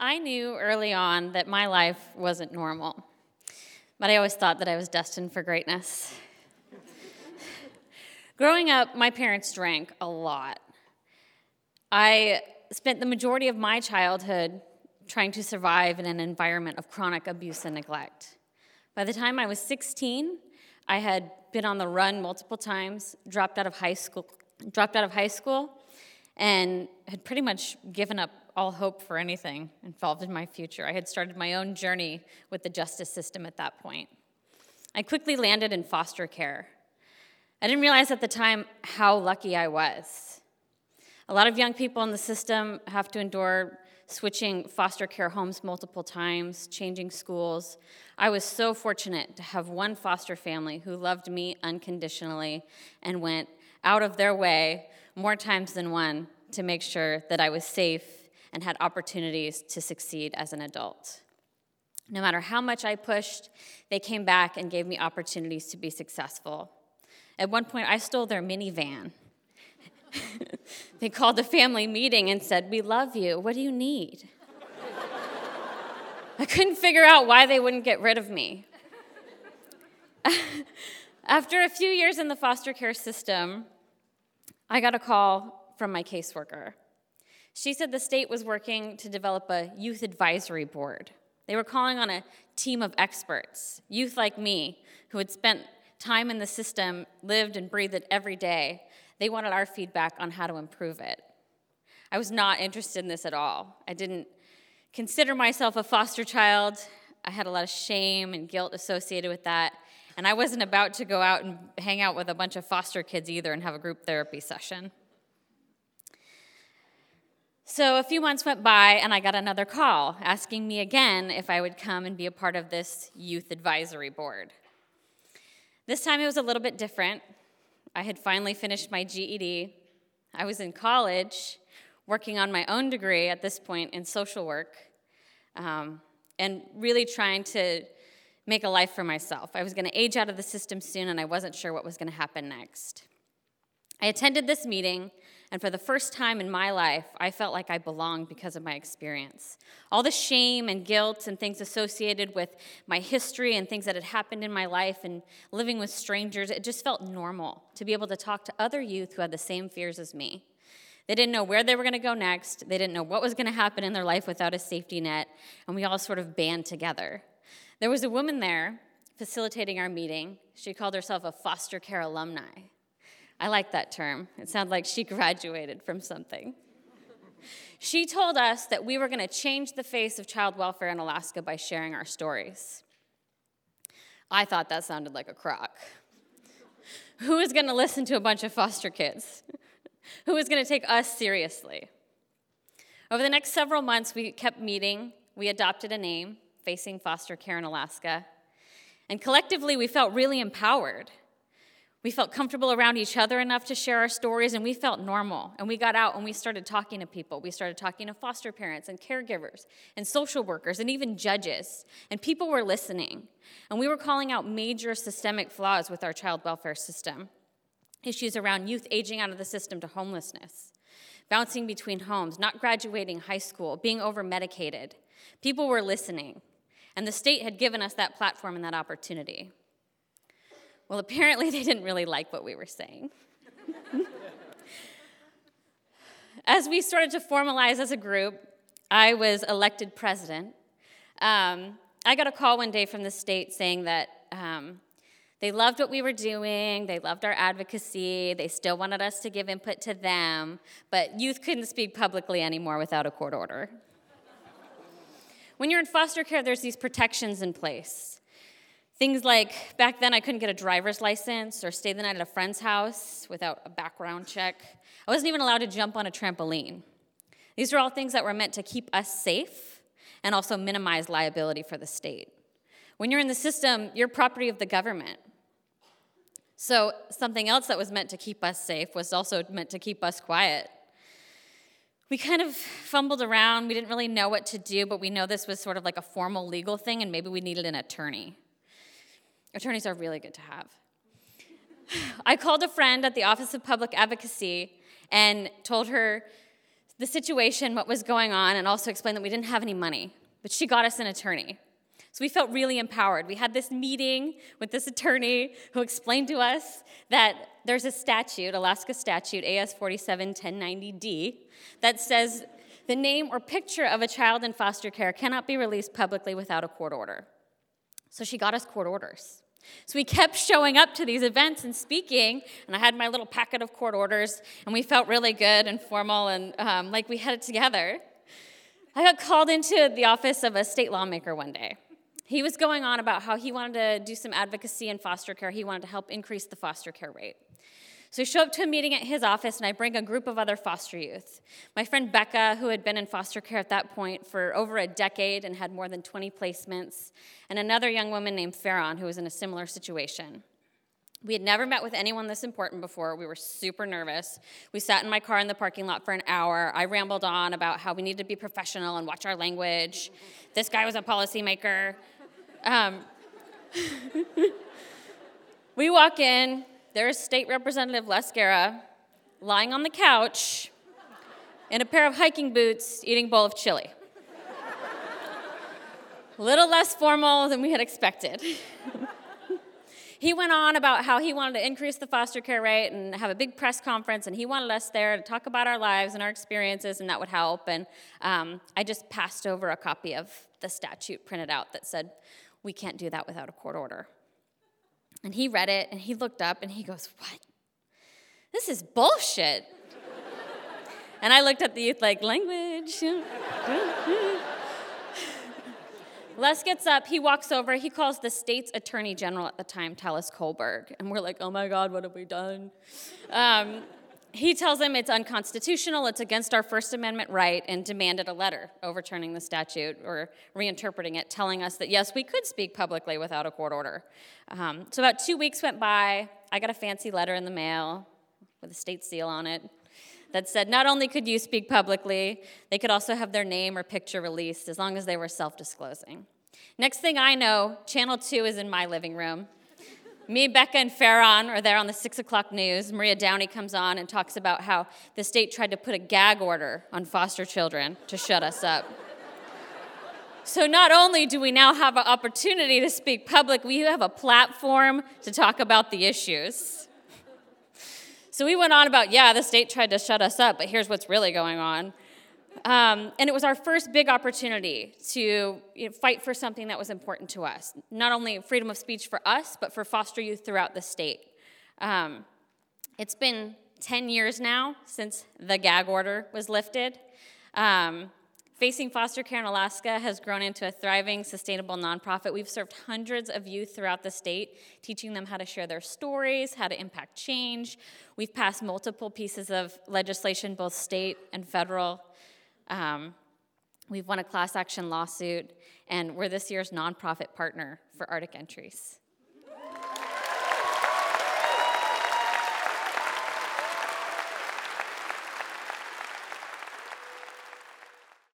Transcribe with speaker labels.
Speaker 1: I knew early on that my life wasn't normal, but I always thought that I was destined for greatness. Growing up, my parents drank a lot. I spent the majority of my childhood trying to survive in an environment of chronic abuse and neglect. By the time I was 16, I had been on the run multiple times, dropped out of high school, dropped out of high school, and had pretty much given up all hope for anything involved in my future. I had started my own journey with the justice system at that point. I quickly landed in foster care. I didn't realize at the time how lucky I was. A lot of young people in the system have to endure switching foster care homes multiple times, changing schools. I was so fortunate to have one foster family who loved me unconditionally and went out of their way more times than one to make sure that I was safe and had opportunities to succeed as an adult. No matter how much I pushed, they came back and gave me opportunities to be successful. At one point, I stole their minivan. they called a family meeting and said, We love you. What do you need? I couldn't figure out why they wouldn't get rid of me. After a few years in the foster care system, I got a call from my caseworker. She said the state was working to develop a youth advisory board. They were calling on a team of experts, youth like me, who had spent time in the system, lived and breathed it every day. They wanted our feedback on how to improve it. I was not interested in this at all. I didn't consider myself a foster child. I had a lot of shame and guilt associated with that. And I wasn't about to go out and hang out with a bunch of foster kids either and have a group therapy session. So a few months went by, and I got another call asking me again if I would come and be a part of this youth advisory board. This time it was a little bit different. I had finally finished my GED. I was in college, working on my own degree at this point in social work, um, and really trying to make a life for myself. I was going to age out of the system soon, and I wasn't sure what was going to happen next. I attended this meeting, and for the first time in my life, I felt like I belonged because of my experience. All the shame and guilt and things associated with my history and things that had happened in my life and living with strangers, it just felt normal to be able to talk to other youth who had the same fears as me. They didn't know where they were going to go next, they didn't know what was going to happen in their life without a safety net, and we all sort of band together. There was a woman there facilitating our meeting. She called herself a foster care alumni. I like that term. It sounded like she graduated from something. She told us that we were going to change the face of child welfare in Alaska by sharing our stories. I thought that sounded like a crock. Who is going to listen to a bunch of foster kids? Who is going to take us seriously? Over the next several months, we kept meeting. We adopted a name, Facing Foster Care in Alaska. And collectively, we felt really empowered. We felt comfortable around each other enough to share our stories, and we felt normal. And we got out and we started talking to people. We started talking to foster parents and caregivers and social workers and even judges. And people were listening. And we were calling out major systemic flaws with our child welfare system issues around youth aging out of the system to homelessness, bouncing between homes, not graduating high school, being over medicated. People were listening. And the state had given us that platform and that opportunity. Well, apparently they didn't really like what we were saying. as we started to formalize as a group, I was elected president. Um, I got a call one day from the state saying that um, they loved what we were doing, they loved our advocacy, they still wanted us to give input to them, but youth couldn't speak publicly anymore without a court order. when you're in foster care, there's these protections in place. Things like back then, I couldn't get a driver's license or stay the night at a friend's house without a background check. I wasn't even allowed to jump on a trampoline. These are all things that were meant to keep us safe and also minimize liability for the state. When you're in the system, you're property of the government. So, something else that was meant to keep us safe was also meant to keep us quiet. We kind of fumbled around. We didn't really know what to do, but we know this was sort of like a formal legal thing, and maybe we needed an attorney. Attorneys are really good to have. I called a friend at the Office of Public Advocacy and told her the situation, what was going on, and also explained that we didn't have any money. But she got us an attorney. So we felt really empowered. We had this meeting with this attorney who explained to us that there's a statute, Alaska statute, AS 47 1090D, that says the name or picture of a child in foster care cannot be released publicly without a court order. So she got us court orders. So we kept showing up to these events and speaking, and I had my little packet of court orders, and we felt really good and formal and um, like we had it together. I got called into the office of a state lawmaker one day. He was going on about how he wanted to do some advocacy in foster care. He wanted to help increase the foster care rate. So I show up to a meeting at his office and I bring a group of other foster youth. My friend Becca, who had been in foster care at that point for over a decade and had more than 20 placements, and another young woman named Farron, who was in a similar situation. We had never met with anyone this important before. We were super nervous. We sat in my car in the parking lot for an hour. I rambled on about how we needed to be professional and watch our language. This guy was a policymaker. Um, we walk in, there's State Representative Les Gara lying on the couch in a pair of hiking boots eating a bowl of chili. a little less formal than we had expected. he went on about how he wanted to increase the foster care rate and have a big press conference, and he wanted us there to talk about our lives and our experiences, and that would help. And um, I just passed over a copy of the statute printed out that said, we can't do that without a court order. And he read it and he looked up and he goes, What? This is bullshit. and I looked at the youth like, Language. Les gets up, he walks over, he calls the state's attorney general at the time, Talis Colberg. And we're like, Oh my God, what have we done? Um, he tells him it's unconstitutional, it's against our First Amendment right, and demanded a letter overturning the statute or reinterpreting it, telling us that yes, we could speak publicly without a court order. Um, so about two weeks went by. I got a fancy letter in the mail with a state seal on it that said not only could you speak publicly, they could also have their name or picture released as long as they were self disclosing. Next thing I know, Channel 2 is in my living room. Me, Becca, and Farron are there on the six o'clock news. Maria Downey comes on and talks about how the state tried to put a gag order on foster children to shut us up. So, not only do we now have an opportunity to speak public, we have a platform to talk about the issues. So, we went on about, yeah, the state tried to shut us up, but here's what's really going on. Um, and it was our first big opportunity to you know, fight for something that was important to us. Not only freedom of speech for us, but for foster youth throughout the state. Um, it's been 10 years now since the gag order was lifted. Um, Facing Foster Care in Alaska has grown into a thriving, sustainable nonprofit. We've served hundreds of youth throughout the state, teaching them how to share their stories, how to impact change. We've passed multiple pieces of legislation, both state and federal, um, we've won a class action lawsuit, and we're this year's nonprofit partner for Arctic Entries.